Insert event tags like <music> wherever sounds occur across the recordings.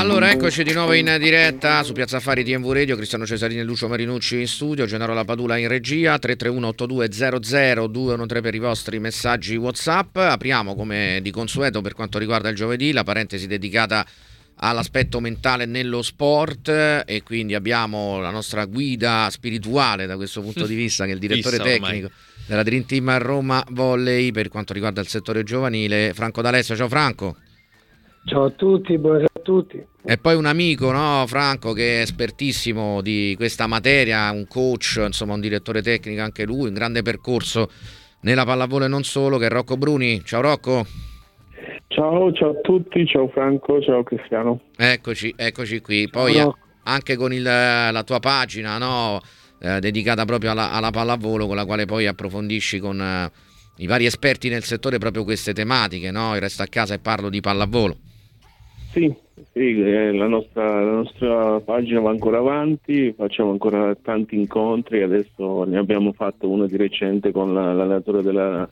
Allora, eccoci di nuovo in diretta su Piazza Affari TMV Radio, Cristiano Cesarini e Lucio Marinucci in studio, Gennaro La Padula in regia, 331-8200-213 per i vostri messaggi WhatsApp. Apriamo come di consueto per quanto riguarda il giovedì, la parentesi dedicata all'aspetto mentale nello sport e quindi abbiamo la nostra guida spirituale da questo punto di vista che è il direttore Fissa tecnico ormai. della Dream Team Roma Volley per quanto riguarda il settore giovanile, Franco D'Alessio. Ciao Franco. Ciao a tutti, buonasera a tutti. E poi un amico, no, Franco, che è espertissimo di questa materia, un coach, insomma un direttore tecnico anche lui, un grande percorso nella pallavolo e non solo, che è Rocco Bruni. Ciao Rocco. Ciao, ciao a tutti, ciao Franco, ciao Cristiano. Eccoci, eccoci qui. Poi Ciao. anche con il- la tua pagina, no, eh, dedicata proprio alla, alla pallavolo, con la quale poi approfondisci con eh, i vari esperti nel settore proprio queste tematiche, no? Il resto a casa e parlo di pallavolo. Sì, sì, eh, la, nostra, la nostra pagina va ancora avanti, facciamo ancora tanti incontri, adesso ne abbiamo fatto uno di recente con la- l'allenatore della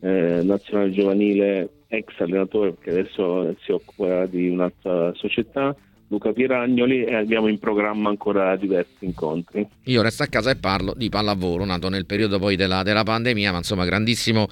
eh, nazionale giovanile, ex allenatore che adesso si occupa di un'altra società, Luca Pieragnoli, e abbiamo in programma ancora diversi incontri. Io resto a casa e parlo di pallavolo, nato nel periodo poi della, della pandemia, ma insomma grandissimo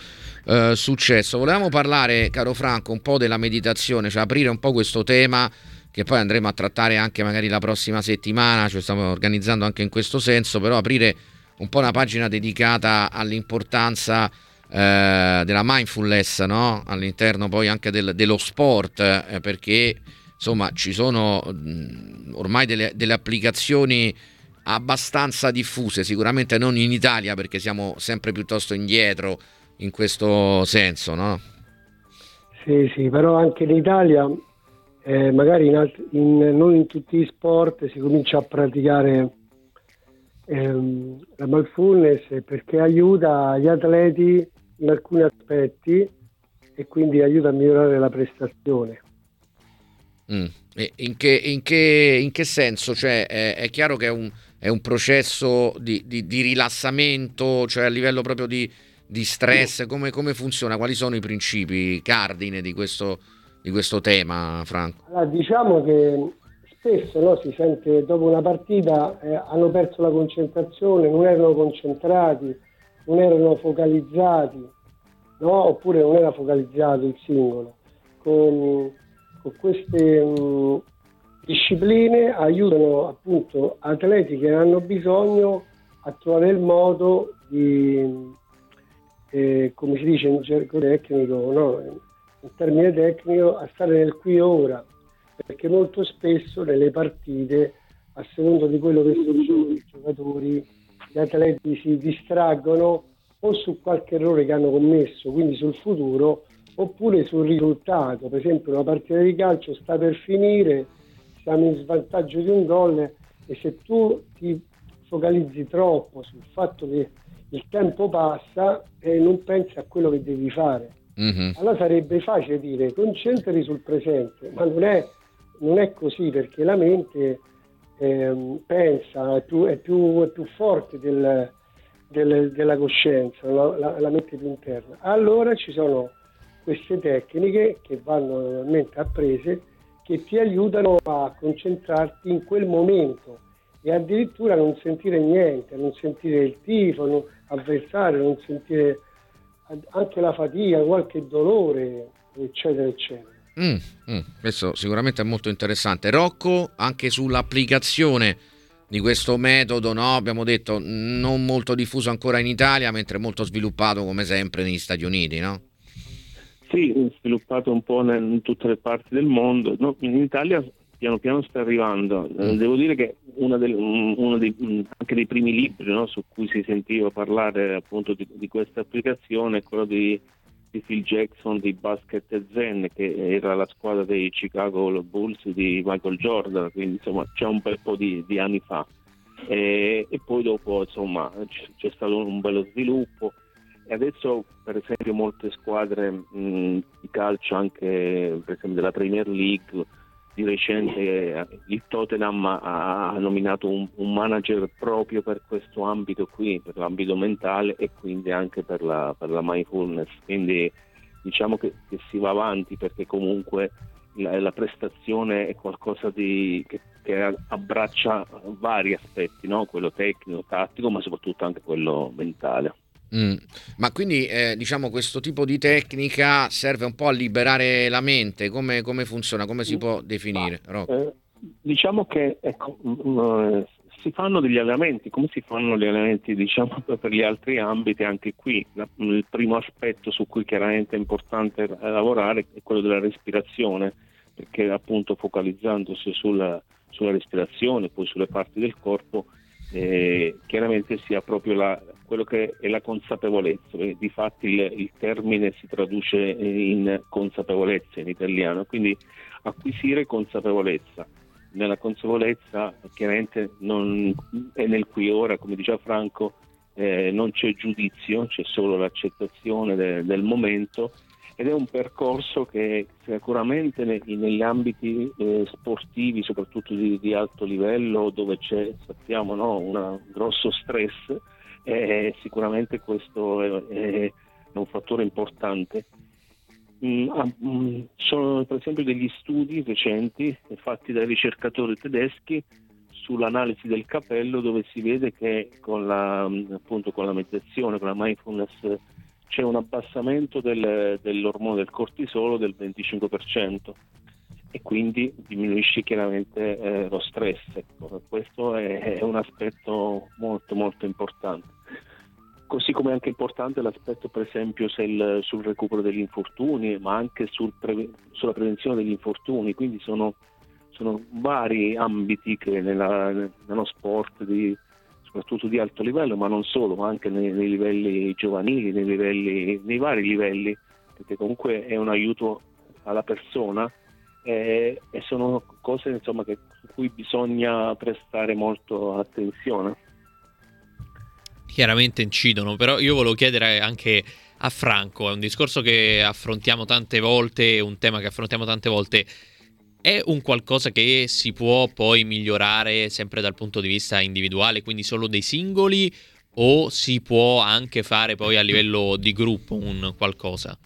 eh, successo. Volevamo parlare, caro Franco, un po' della meditazione, cioè aprire un po' questo tema che poi andremo a trattare anche magari la prossima settimana, ci stiamo organizzando anche in questo senso, però aprire un po' una pagina dedicata all'importanza eh, della mindfulness no? all'interno poi anche del- dello sport, eh, perché insomma ci sono mh, ormai delle, delle applicazioni abbastanza diffuse, sicuramente non in Italia perché siamo sempre piuttosto indietro in questo senso, no? Sì, sì, però anche in Italia, eh, magari in alt- in- non in tutti gli sport, si comincia a praticare ehm, la mindfulness perché aiuta gli atleti in alcuni aspetti e quindi aiuta a migliorare la prestazione. Mm. In, che, in, che, in che senso? Cioè, è, è chiaro che è un, è un processo di, di- di rilassamento, cioè a livello proprio di, di stress, come, come funziona? Quali sono i principi cardine di questo, di questo tema, Franco? Allora, diciamo che spesso no, si sente dopo una partita eh, hanno perso la concentrazione, non erano concentrati, non erano focalizzati, no? oppure non era focalizzato il singolo. Con, con queste mh, discipline aiutano appunto atleti che hanno bisogno a trovare il modo di, eh, come si dice in gergo tecnico, no? in termine tecnico, a stare nel qui e ora, perché molto spesso nelle partite, a seconda di quello che succede, i giocatori, gli atleti si distraggono o su qualche errore che hanno commesso, quindi sul futuro, oppure sul risultato. Per esempio una partita di calcio sta per finire, siamo in svantaggio di un gol e se tu ti focalizzi troppo sul fatto che il tempo passa e non pensi a quello che devi fare. Mhm. Allora sarebbe facile dire concentrati sul presente, ma non è, non è così perché la mente ehm, pensa, è più, è più- è più forte del- del- della coscienza, la, la- la mente più interna. Allora ci sono queste tecniche che vanno realmente apprese che ti aiutano a concentrarti in quel momento e addirittura non sentire niente, non sentire il tifo, non avversario, non sentire anche la fatica, qualche dolore, eccetera, eccetera. Mm, mm, questo sicuramente è molto interessante. Rocco, anche sull'applicazione di questo metodo, no? abbiamo detto non molto diffuso ancora in Italia, mentre molto sviluppato come sempre negli Stati Uniti, no? Sì, sviluppato un po' in tutte le parti del mondo. No, in Italia piano piano sta arrivando. Eh, Mm. Devo dire che uno dei, mh, anche dei primi libri no, su cui si sentiva parlare appunto di, di questa applicazione è quello di, di Phil Jackson di Basket Zen, che era la squadra dei Chicago Bulls di Michael Jordan, quindi insomma c'è un bel po' di, di anni fa. E, e poi dopo insomma c- c'è stato un bello sviluppo e adesso per esempio molte squadre mh, di calcio anche per esempio della Premier League di recente eh, il Tottenham ha, nominato un, un manager proprio per questo ambito qui, per l'ambito mentale e quindi anche per la, per la mindfulness. Quindi diciamo che, che si va avanti perché comunque la, la prestazione è qualcosa di, che, che, abbraccia vari aspetti, no? quello tecnico, tattico, ma soprattutto anche quello mentale. Mm. Ma quindi eh, diciamo questo tipo di tecnica serve un po' a liberare la mente, come, come funziona, come si può definire? Ma, eh, diciamo che ecco, mh, si fanno degli allenamenti, come si fanno gli allenamenti diciamo, <laughs> per gli altri ambiti, anche qui la, il primo aspetto su cui chiaramente è importante lavorare è quello della respirazione, perché appunto focalizzandosi sulla, sulla respirazione, poi sulle parti del corpo, eh, chiaramente si ha proprio la, quello che è la consapevolezza, di fatti il, il, termine si traduce in consapevolezza in italiano, quindi acquisire consapevolezza. Nella consapevolezza chiaramente non è nel qui ora, come diceva Franco, eh, non c'è giudizio, c'è solo l'accettazione de- del momento ed è un percorso che sicuramente ne- negli ambiti eh, sportivi, soprattutto di-, di, alto livello, dove c'è, sappiamo, no, un grosso stress, eh, sicuramente questo è, è un fattore importante. Mm, ah, mm, sono per esempio degli studi recenti fatti dai ricercatori tedeschi sull'analisi del capello dove si vede che con la, mm, appunto, con la meditazione, con la mindfulness c'è un abbassamento del, dell'ormone del cortisolo del 25% e quindi diminuisce chiaramente eh, lo stress. Ecco. Questo è, è un aspetto molto molto importante così come è anche importante l'aspetto per esempio sul, sul recupero degli infortuni, ma anche sul pre, sulla prevenzione degli infortuni, quindi sono, sono vari ambiti che nella, nello sport, di, soprattutto di alto livello, ma non solo, ma anche nei, nei livelli giovanili, nei, livelli, nei, vari livelli, perché comunque è un aiuto alla persona eh, e sono cose insomma, che, su cui bisogna prestare molto attenzione. Chiaramente incidono, però io volevo chiedere anche a Franco, è un discorso che affrontiamo tante volte, un tema che affrontiamo tante volte, è un qualcosa che si può poi migliorare sempre dal punto di vista individuale, quindi solo dei singoli, o si può anche fare poi a livello di gruppo un qualcosa?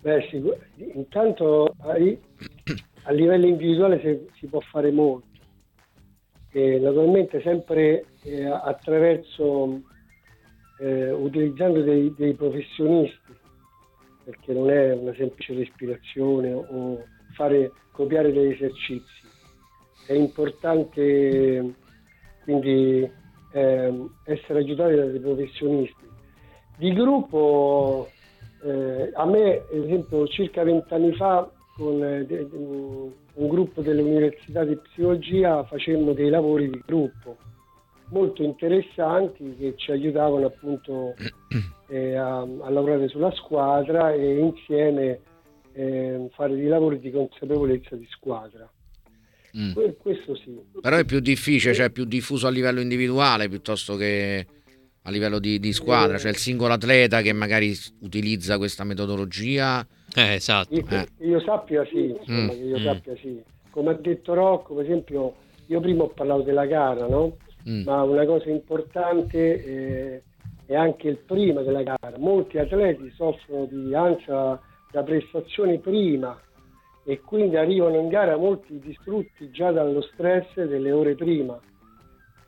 Beh, sì, intanto a livello individuale si, si può fare molto eh, naturalmente sempre eh, attraverso, eh, utilizzando dei, dei, professionisti, perché non è una semplice respirazione o fare, copiare degli esercizi. È importante quindi ehm, essere aiutati da dei professionisti. Di gruppo, eh, a me, ad esempio, circa vent'anni fa, con eh, un gruppo dell'Università di Psicologia facemmo dei lavori di gruppo molto interessanti che ci aiutavano appunto <clears throat> eh, a, a, lavorare sulla squadra e insieme eh, fare dei lavori di consapevolezza di squadra. Mm. Questo sì. Però è più difficile, cioè più diffuso a livello individuale piuttosto che a livello di, di squadra, cioè il singolo atleta che magari utilizza questa metodologia eh, esatto. Io, eh. io sappia sì, insomma, mm. io mm. sappia sì. Come ha detto Rocco, per esempio, io prima ho parlato della gara, no? Mm. Ma una cosa importante eh, è anche il prima della gara. Molti atleti soffrono di ansia da prestazioni prima e quindi arrivano in gara molti distrutti già dallo stress delle ore prima.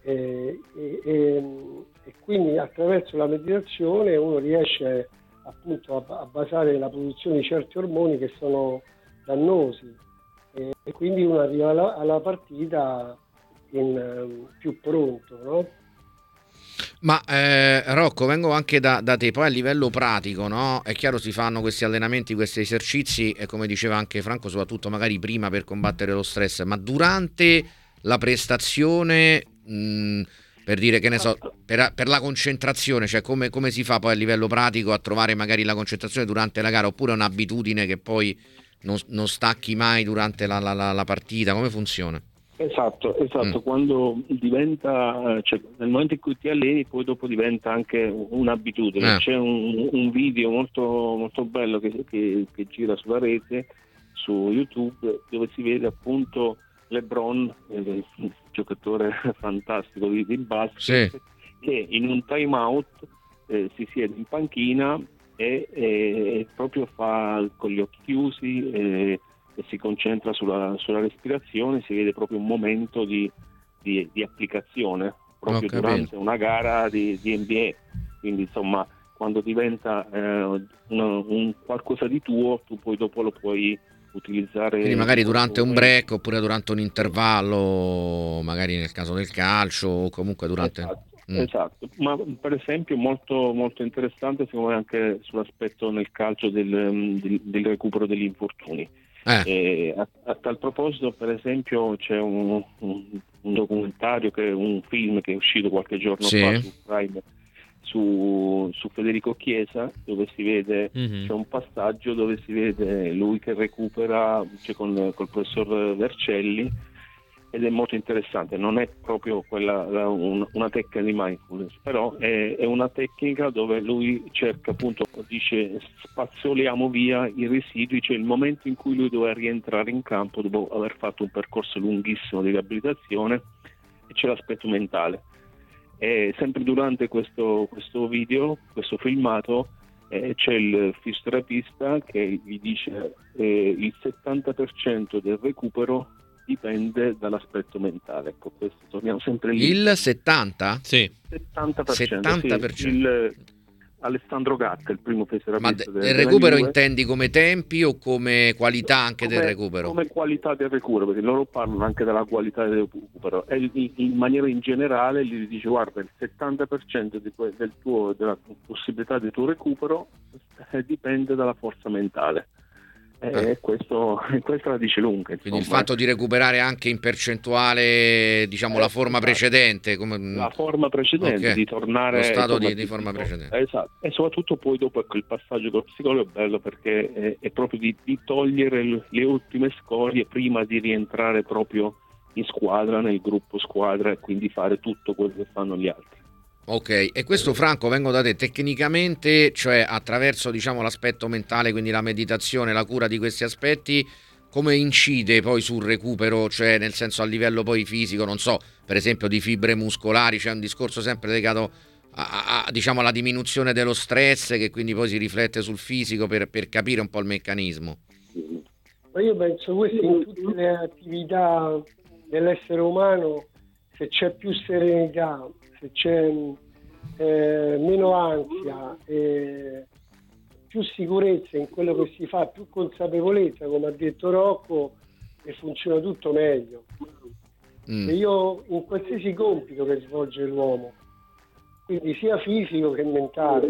E, e, e, quindi attraverso la meditazione uno riesce appunto a, a, basare la produzione di certi ormoni che sono dannosi e, quindi uno arriva alla, alla partita in, più pronto. No? Ma eh, Rocco, vengo anche da, da, te, poi a livello pratico, no? È chiaro si fanno questi allenamenti, questi esercizi e come diceva anche Franco, soprattutto magari prima per combattere lo stress, ma durante la prestazione... Mh, per dire che ne so, per, per la concentrazione, cioè come, come, si fa poi a livello pratico a trovare magari la concentrazione durante la gara oppure un'abitudine che poi non, non stacchi mai durante la, la, la, la partita, come funziona? Esatto, esatto, mm. quando diventa, cioè nel momento in cui ti alleni poi dopo diventa anche un'abitudine, eh. c'è un, un, video molto, molto bello che, che, che gira sulla rete, su YouTube, dove si vede appunto LeBron, il giocatore <laughs> fantastico di, di basket, sì. che in un time out eh, si siede in panchina e, e, proprio fa con gli occhi chiusi e, e si concentra sulla, sulla, respirazione, si vede proprio un momento di, di, di applicazione proprio durante una gara di, di, NBA. Quindi insomma quando diventa eh, un, un qualcosa di tuo, tu poi dopo lo puoi utilizzare. Quindi magari durante un break oppure durante un intervallo, magari nel caso del calcio o comunque durante... Esatto. Mm. Esatto, ma per esempio molto, molto interessante secondo me anche sull'aspetto nel calcio del, del, del recupero degli infortuni. Eh. A, a, tal proposito, per esempio, c'è un, un, un, documentario, che, un film che è uscito qualche giorno sì. fa su Prime su, su, Federico Chiesa dove si vede mm-hmm. c'è un passaggio dove si vede lui che recupera cioè con col professor Vercelli ed è molto interessante, non è proprio quella, una tecnica di mindfulness, però è, è, una tecnica dove lui cerca appunto, dice spazzoliamo via i residui, cioè il momento in cui lui doveva rientrare in campo dopo aver fatto un percorso lunghissimo di riabilitazione e c'è l'aspetto mentale. E sempre durante questo, questo video, questo filmato, eh, c'è il fisioterapista che gli dice eh, il 70% del recupero dipende dall'aspetto mentale. Ecco, questo, torniamo sempre lì. Il 70? Sì. 70%. 70%. Sì, il, Alessandro Gatta, il primo fisioterapista. Ma del recupero intendi come tempi o come qualità anche come, del recupero? Come qualità del recupero, perché loro parlano anche della qualità del recupero e in maniera in generale gli dice guarda il 70% di, del tuo, della possibilità del tuo recupero eh, dipende dalla forza mentale. Eh, eh. Questo, <laughs> questo, la dice lunga. Insomma. Quindi il fatto di recuperare anche in percentuale diciamo, eh, la forma esatto. precedente. Come... La forma precedente, okay. di tornare... Lo stato di, di, forma precedente. Esatto. E soprattutto poi dopo ecco, il passaggio col psicologo è bello perché è, è proprio di, di togliere le, le ultime scorie prima di rientrare proprio in squadra, nel gruppo squadra e quindi fare tutto quello che fanno gli altri. Ok, e questo Franco vengo da te tecnicamente, cioè attraverso diciamo, l'aspetto mentale, quindi la meditazione, la cura di questi aspetti, come incide poi sul recupero, cioè nel senso a livello poi fisico, non so, per esempio di fibre muscolari, c'è un discorso sempre legato a, a, diciamo, alla diminuzione dello stress che quindi poi si riflette sul fisico per, per capire un po' il meccanismo. Ma io penso questo in tutte le attività dell'essere umano, se c'è più serenità, se c'è eh, meno ansia e più sicurezza in quello che si fa, più consapevolezza, come ha detto Rocco, e funziona tutto meglio. Mm. E io in qualsiasi compito che svolge l'uomo, quindi sia fisico che mentale.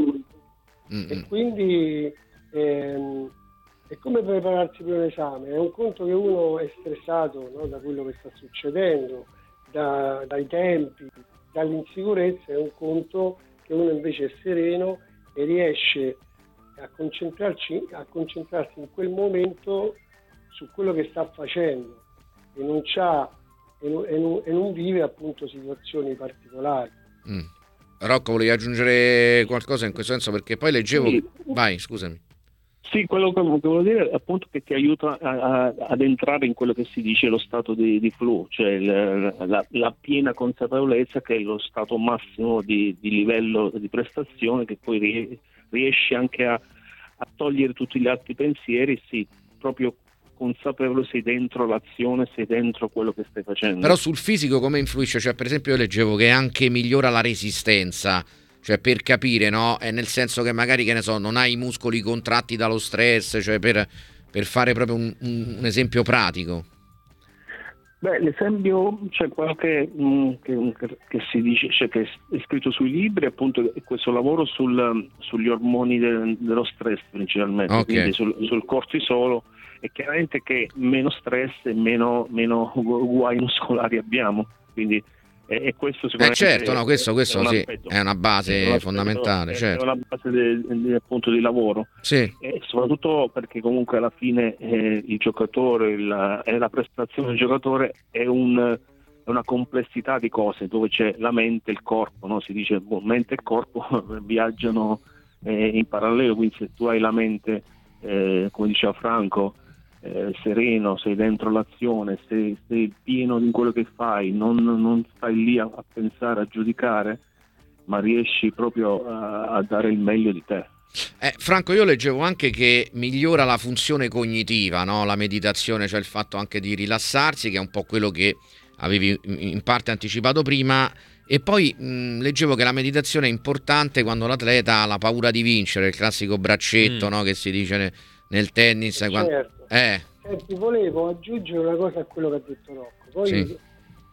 Mm-hmm. E quindi ehm, è come prepararsi per un esame, è un conto che uno è stressato no, da quello che sta succedendo, da, dai tempi, dall'insicurezza è un conto che uno invece è sereno e riesce a, concentrarsi, a concentrarsi in quel momento su quello che sta facendo e non, e non, e non, e non vive appunto situazioni particolari. Mm. Rocco, volevi aggiungere qualcosa in questo senso? Perché poi leggevo... Sì. Vai, scusami. Sì, quello che volevo dire è appunto che ti aiuta a, a, ad entrare in quello che si dice lo stato di, di flow, cioè la, la, la, piena consapevolezza che è lo stato massimo di, di livello di prestazione che poi riesci anche a, a, togliere tutti gli altri pensieri, sì, proprio consapevole sei dentro l'azione, sei dentro quello che stai facendo. Però sul fisico come influisce? Cioè, per esempio io leggevo che anche migliora la resistenza cioè per capire, no? È nel senso che magari, che ne so, non hai i muscoli contratti dallo stress, cioè per, per fare proprio un, un, esempio pratico. Beh, l'esempio, cioè quello che, mm, che, che, si dice, cioè che è scritto sui libri, appunto, è questo lavoro sul, sugli ormoni de, dello stress principalmente, okay. quindi sul, sul cortisolo, e chiaramente che meno stress e meno, meno guai muscolari abbiamo. Quindi e, questo sicuramente eh certo, no, questo, questo è, sì, è, una base è fondamentale. Certo. È una base de, de, appunto di lavoro. Sì. E soprattutto perché comunque alla fine eh, il giocatore il, e la prestazione del giocatore è, un, una complessità di cose dove c'è la mente e il corpo. No? Si dice boh, mente e corpo <laughs> viaggiano eh, in parallelo, quindi se tu hai la mente, eh, come diceva Franco, eh, sereno, sei dentro l'azione, sei, sei, pieno di quello che fai, non, non stai lì a, a, pensare, a giudicare, ma riesci proprio a, a, dare il meglio di te. Eh, Franco, io leggevo anche che migliora la funzione cognitiva, no? la meditazione, cioè il fatto anche di rilassarsi, che è un po' quello che avevi in parte anticipato prima. E poi mh, leggevo che la meditazione è importante quando l'atleta ha la paura di vincere, il classico braccetto mm. no? che si dice nel tennis. Certo. Quando... Eh. Senti, volevo aggiungere una cosa a quello che ha detto Rocco. Poi, sì.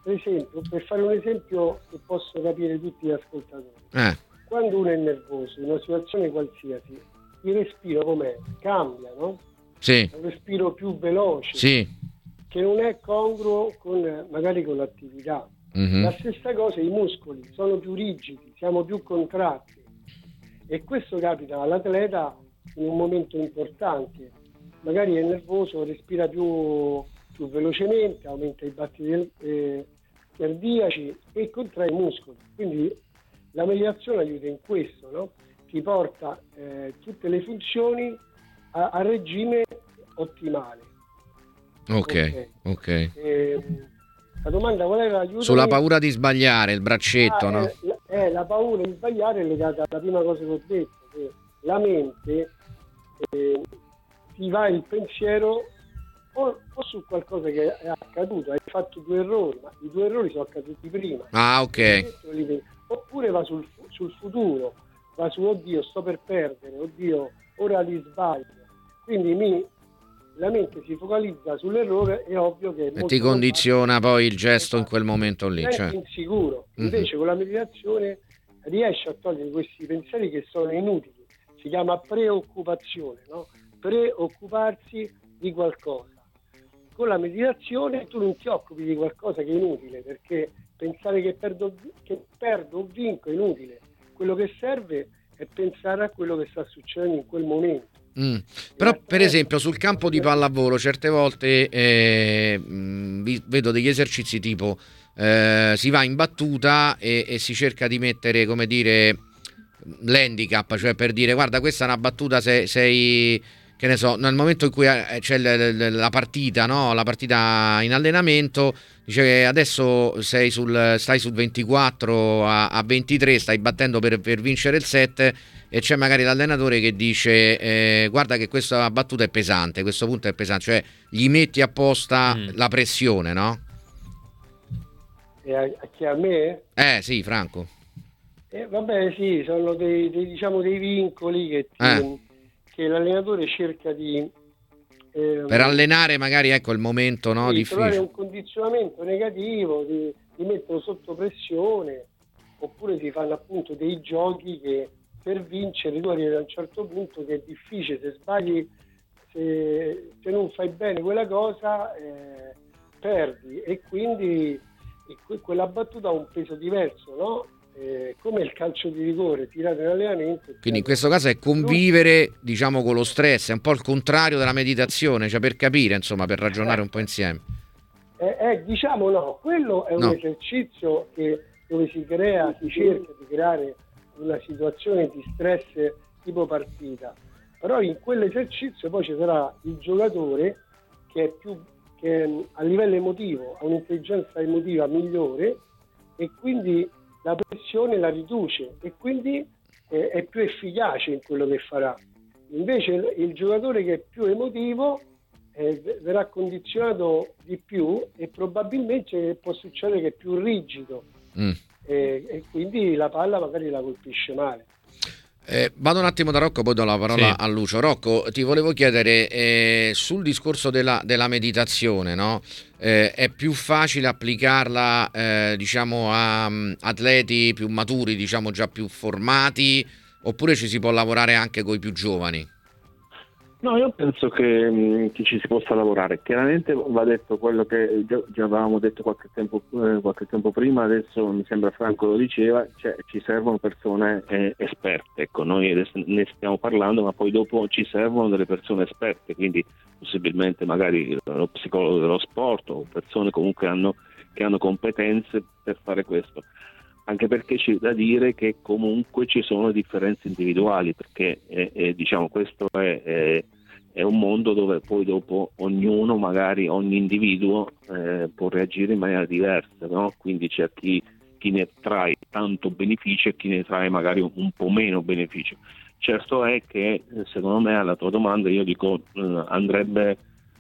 per esempio, per fare un esempio che posso capire tutti gli ascoltatori. Eh. Quando uno è nervoso, in una situazione qualsiasi, il respiro com'è? Cambia, no? Sì. Un respiro più veloce. Sì. Che non è congruo con, magari con l'attività. Mm-hmm. La stessa cosa i muscoli sono più rigidi, siamo più contratti e questo capita all'atleta in un momento importante. Magari è nervoso, respira più, più velocemente, aumenta i battiti eh, cardiaci e contrae i muscoli. Quindi la meditazione aiuta in questo, no? ti porta eh, tutte le funzioni a, a regime ottimale. Ok, ok. okay. Eh, la domanda qual era? Aiutami. Sulla paura di sbagliare, il braccetto, ah, no? Eh, eh, la paura di sbagliare è legata alla prima cosa che ho detto, che la mente eh, ti va il pensiero o, o, su qualcosa che è accaduto, hai fatto due errori, ma i due errori sono accaduti prima. Ah, ok. Oppure va sul, sul futuro, va su oddio, sto per perdere, oddio, ora li sbaglio. Quindi mi la mente si focalizza sull'errore, è ovvio che... e ti condiziona poi il gesto in quel momento lì. Cioè. insicuro. Mhm. Invece mm-hmm. con la meditazione riesci a togliere questi pensieri che sono inutili. Si chiama preoccupazione, no? Preoccuparsi di qualcosa. Con la meditazione tu non ti occupi di qualcosa che è inutile, perché pensare che perdo, che perdo o vinco è inutile. Quello che serve è pensare a quello che sta succedendo in quel momento Mm. Però per esempio sul campo di pallavolo certe volte eh, vedo degli esercizi tipo eh, si va in battuta e, e, si cerca di mettere come dire l'handicap, cioè per dire guarda questa è una battuta sei, sei che ne so, nel momento in cui eh, c'è la partita, no? la partita in allenamento, dice che adesso sul, stai sul 24 a, a 23, stai battendo per, per, vincere il set e c'è magari l'allenatore che dice eh, guarda che questa battuta è pesante, questo punto è pesante, cioè gli metti apposta mm. la pressione, no? E a, a chi a me? Eh sì, Franco. Eh, vabbè sì, sono dei, dei, diciamo, dei vincoli che ti... Eh che l'allenatore cerca di... Eh, per allenare magari ecco il momento no, di difficile. trovare un condizionamento negativo, di, di metterlo sotto pressione, oppure si fanno appunto dei giochi che per vincere tu arrivi a un certo punto che è difficile, se sbagli, se, se non fai bene quella cosa, eh, perdi e quindi e quella battuta ha un peso diverso, no? Eh, come il calcio di rigore tirato in allenamento. Quindi in questo caso è convivere diciamo con lo stress, è un po' il contrario della meditazione, cioè per capire, insomma, per ragionare un po' insieme. Eh, eh, diciamo no, quello è un no. esercizio che, dove si crea, si cerca di creare una situazione di stress tipo partita, però in quell'esercizio poi ci sarà il giocatore che è più che a livello emotivo ha un'intelligenza emotiva migliore e quindi la pressione la riduce e quindi eh, è più efficace in quello che farà. Invece il, il giocatore che è più emotivo eh, verrà condizionato di più e probabilmente può succedere che è più rigido mm. eh, e quindi la palla magari la colpisce male. Eh, vado un attimo da Rocco, poi do la parola sì. a Lucio. Rocco, ti volevo chiedere eh, sul discorso della, della meditazione, no? Eh, è più facile applicarla eh, diciamo a um, atleti più maturi, diciamo già più formati, oppure ci si può lavorare anche con i più giovani? No, io penso che, mm, che, ci si possa lavorare. Chiaramente va detto quello che già, già avevamo detto qualche tempo, eh, qualche tempo, prima, adesso mi sembra Franco lo diceva, cioè, ci servono persone eh, esperte. Ecco, noi ne stiamo parlando, ma poi dopo ci servono delle persone esperte, quindi possibilmente magari lo psicologo dello sport o persone comunque hanno, che hanno competenze per fare questo anche perché c'è da dire che comunque ci sono differenze individuali, perché eh, eh, diciamo, questo è, è, è, un mondo dove poi dopo ognuno, magari ogni individuo eh, può reagire in maniera diversa, no? quindi c'è chi, chi, ne trae tanto beneficio e chi ne trae magari un, un po' meno beneficio. Certo è che, secondo me, alla tua domanda, io dico, eh, andrebbe,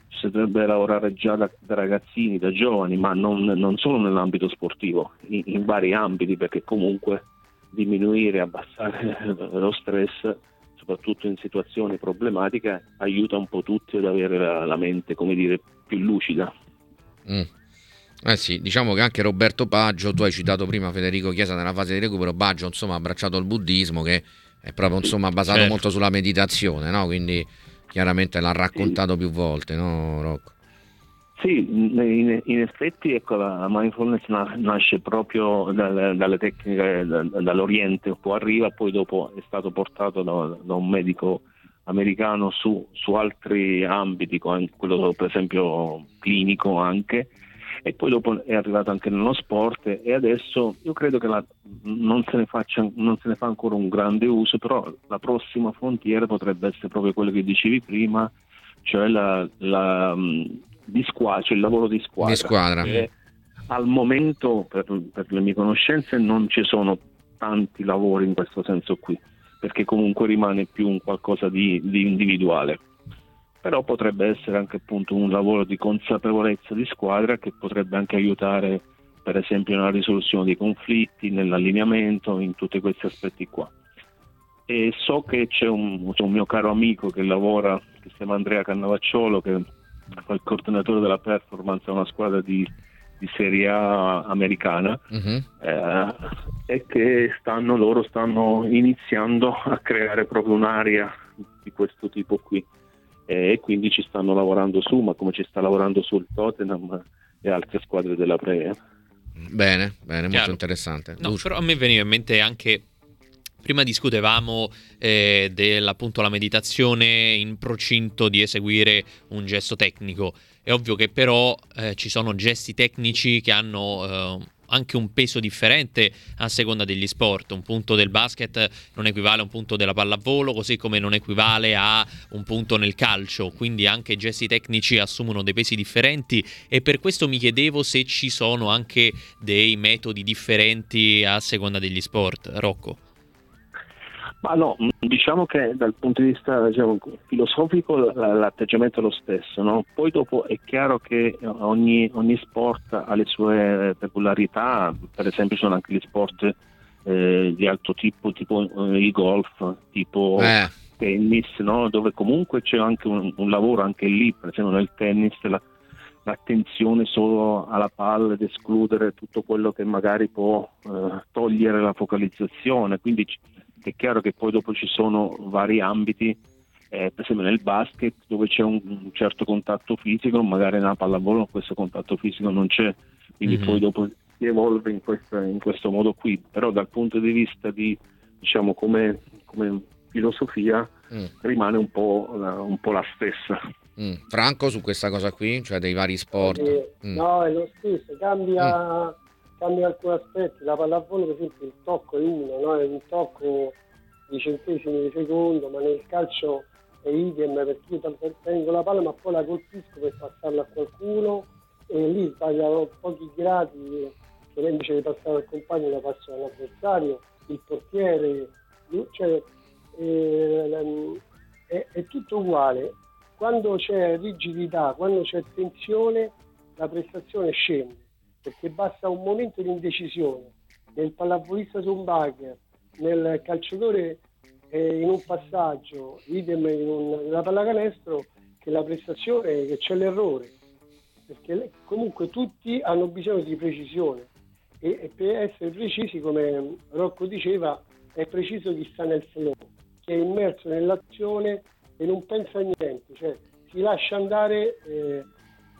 si dovrebbe lavorare già da, da, ragazzini, da giovani, ma non, non solo nell'ambito sportivo, in, in, vari ambiti, perché comunque diminuire, abbassare <laughs> lo stress, soprattutto in situazioni problematiche, aiuta un po' tutti ad avere la, la mente, come dire, più lucida. Mm. Eh sì, diciamo che anche Roberto Baggio, tu hai citato prima Federico Chiesa nella fase di recupero, Baggio insomma ha abbracciato il buddismo che è proprio insomma basato certo. molto sulla meditazione, no? Quindi chiaramente l'ha raccontato sì. più volte, no Rocco? Sì, in, in, effetti ecco, la mindfulness nasce proprio dalle, dalle tecniche da, dall'Oriente, un po' arriva, poi dopo è stato portato da, da un medico americano su, su altri ambiti, quello per esempio clinico anche, e poi dopo è arrivato anche nello sport e adesso io credo che la, non, se ne faccia, non se ne fa ancora un grande uso, però la prossima frontiera potrebbe essere proprio quello che dicevi prima, cioè la, la, di squadra, cioè il lavoro di squadra. Di squadra. al momento, per, per le mie conoscenze, non ci sono tanti lavori in questo senso qui, perché comunque rimane più un qualcosa di, di individuale però potrebbe essere anche appunto un lavoro di consapevolezza di squadra che potrebbe anche aiutare per esempio nella risoluzione dei conflitti, nell'allineamento, in tutti questi aspetti qua. E so che c'è un, c'è un mio caro amico che lavora, che si chiama Andrea Cannavacciolo, che il coordinatore della performance a una squadra di, di Serie A americana uh-huh. eh, e che stanno, loro stanno iniziando a creare proprio un'area di questo tipo qui e quindi ci stanno lavorando su, ma come ci sta lavorando sul Tottenham e altre squadre della Premier. Bene, bene, molto interessante. No, però a me veniva in mente anche prima discutevamo eh, la meditazione in procinto di eseguire un gesto tecnico. È ovvio che però eh, ci sono gesti tecnici che hanno eh, anche un peso differente a seconda degli sport. Un punto del basket non equivale a un punto della pallavolo, così come non equivale a un punto nel calcio, quindi anche i gesti tecnici assumono dei pesi differenti e per questo mi chiedevo se ci sono anche dei metodi differenti a seconda degli sport. Rocco. Ma no, diciamo che dal punto di vista diciamo, filosofico l'atteggiamento è lo stesso, no? poi dopo è chiaro che ogni, ogni, sport ha le sue peculiarità, per esempio sono anche gli sport eh, di alto tipo, tipo eh, il golf, tipo eh. tennis, no? dove comunque c'è anche un, un, lavoro anche lì, per esempio nel tennis la, l'attenzione solo alla palla ed escludere tutto quello che magari può eh, togliere la focalizzazione, quindi è chiaro che poi dopo ci sono vari ambiti, eh, per esempio nel basket dove c'è un, un, certo contatto fisico, magari nella pallavolo questo contatto fisico non c'è, quindi mm-hmm. poi dopo si evolve in, questa, in, questo modo qui, però dal punto di vista di, diciamo, come, come filosofia mm. rimane un po', la, un po', la stessa. Mm. Franco su questa cosa qui, cioè dei vari sport? Eh, mm. No, è lo stesso, cambia mm cambia alcuni aspetti, la pallavolo per esempio il tocco è uno, no? è un tocco di centesimi di secondo, ma nel calcio è idem perché io tengo la palla ma poi la colpisco per passarla a qualcuno e lì sbagliano pochi gradi che invece di passare al compagno la passo all'avversario, il portiere, cioè, eh, è, è tutto uguale. Quando c'è rigidità, quando c'è tensione, la prestazione scende perché basta un momento di indecisione nel pallavolista su un bugger, nel calciatore eh, in un passaggio, idem in un, nella pallacanestro, che la prestazione, che c'è l'errore, perché comunque tutti hanno bisogno di precisione. E, e per essere precisi, come Rocco diceva, è preciso chi sta nel flow, che è immerso nell'azione e non pensa a niente, cioè si lascia andare, eh,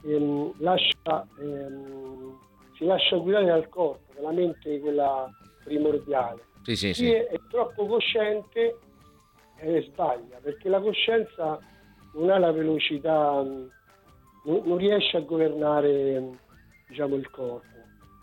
ehm, lascia ehm, si lascia guidare dal corpo, dalla mente quella primordiale. Sì, sì, Chi sì. È, è, troppo cosciente eh, sbaglia, perché la coscienza non ha la velocità, non, non riesce a governare diciamo, il corpo.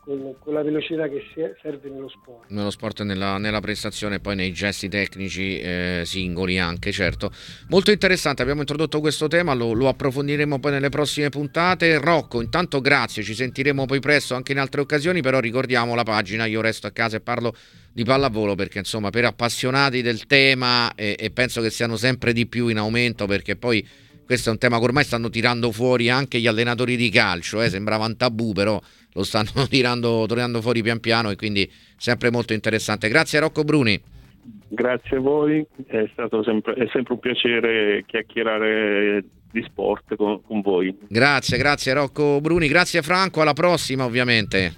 Con, con, la velocità che serve nello sport. Nello sport e nella, nella, prestazione poi nei gesti tecnici eh, singoli anche, certo. Molto interessante, abbiamo introdotto questo tema, lo, lo, approfondiremo poi nelle prossime puntate. Rocco, intanto grazie, ci sentiremo poi presto anche in altre occasioni, però ricordiamo la pagina, io resto a casa e parlo di pallavolo perché insomma per appassionati del tema e, e penso che siano sempre di più in aumento perché poi questo è un tema che ormai stanno tirando fuori anche gli allenatori di calcio, eh? sembrava un tabù però lo stanno <laughs> tirando, tirando fuori pian piano e quindi sempre molto interessante. Grazie Rocco Bruni. Grazie a voi, è stato sempre, è sempre un piacere chiacchierare di sport con, con, voi. Grazie, grazie Rocco Bruni, grazie Franco, alla prossima ovviamente.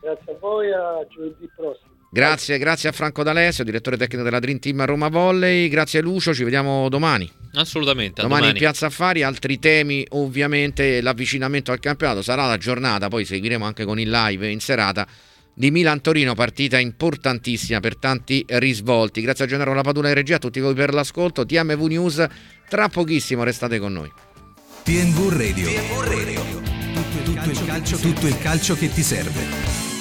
Grazie a voi, a giovedì prossimo. Grazie, grazie a Franco D'Alessio, direttore tecnico della Dream Team Roma Volley. Grazie Lucio, ci vediamo domani. Assolutamente. Domani, domani, in Piazza Affari, altri temi, ovviamente l'avvicinamento al campionato. Sarà la giornata, poi seguiremo anche con il live in serata di Milan-Torino, partita importantissima per tanti risvolti. Grazie a Gennaro Lapadula e regia, a tutti voi per l'ascolto. TMV News, tra pochissimo restate con noi. TMV Radio. TMV Radio. Tutto, il calcio, tutto il calcio che ti serve.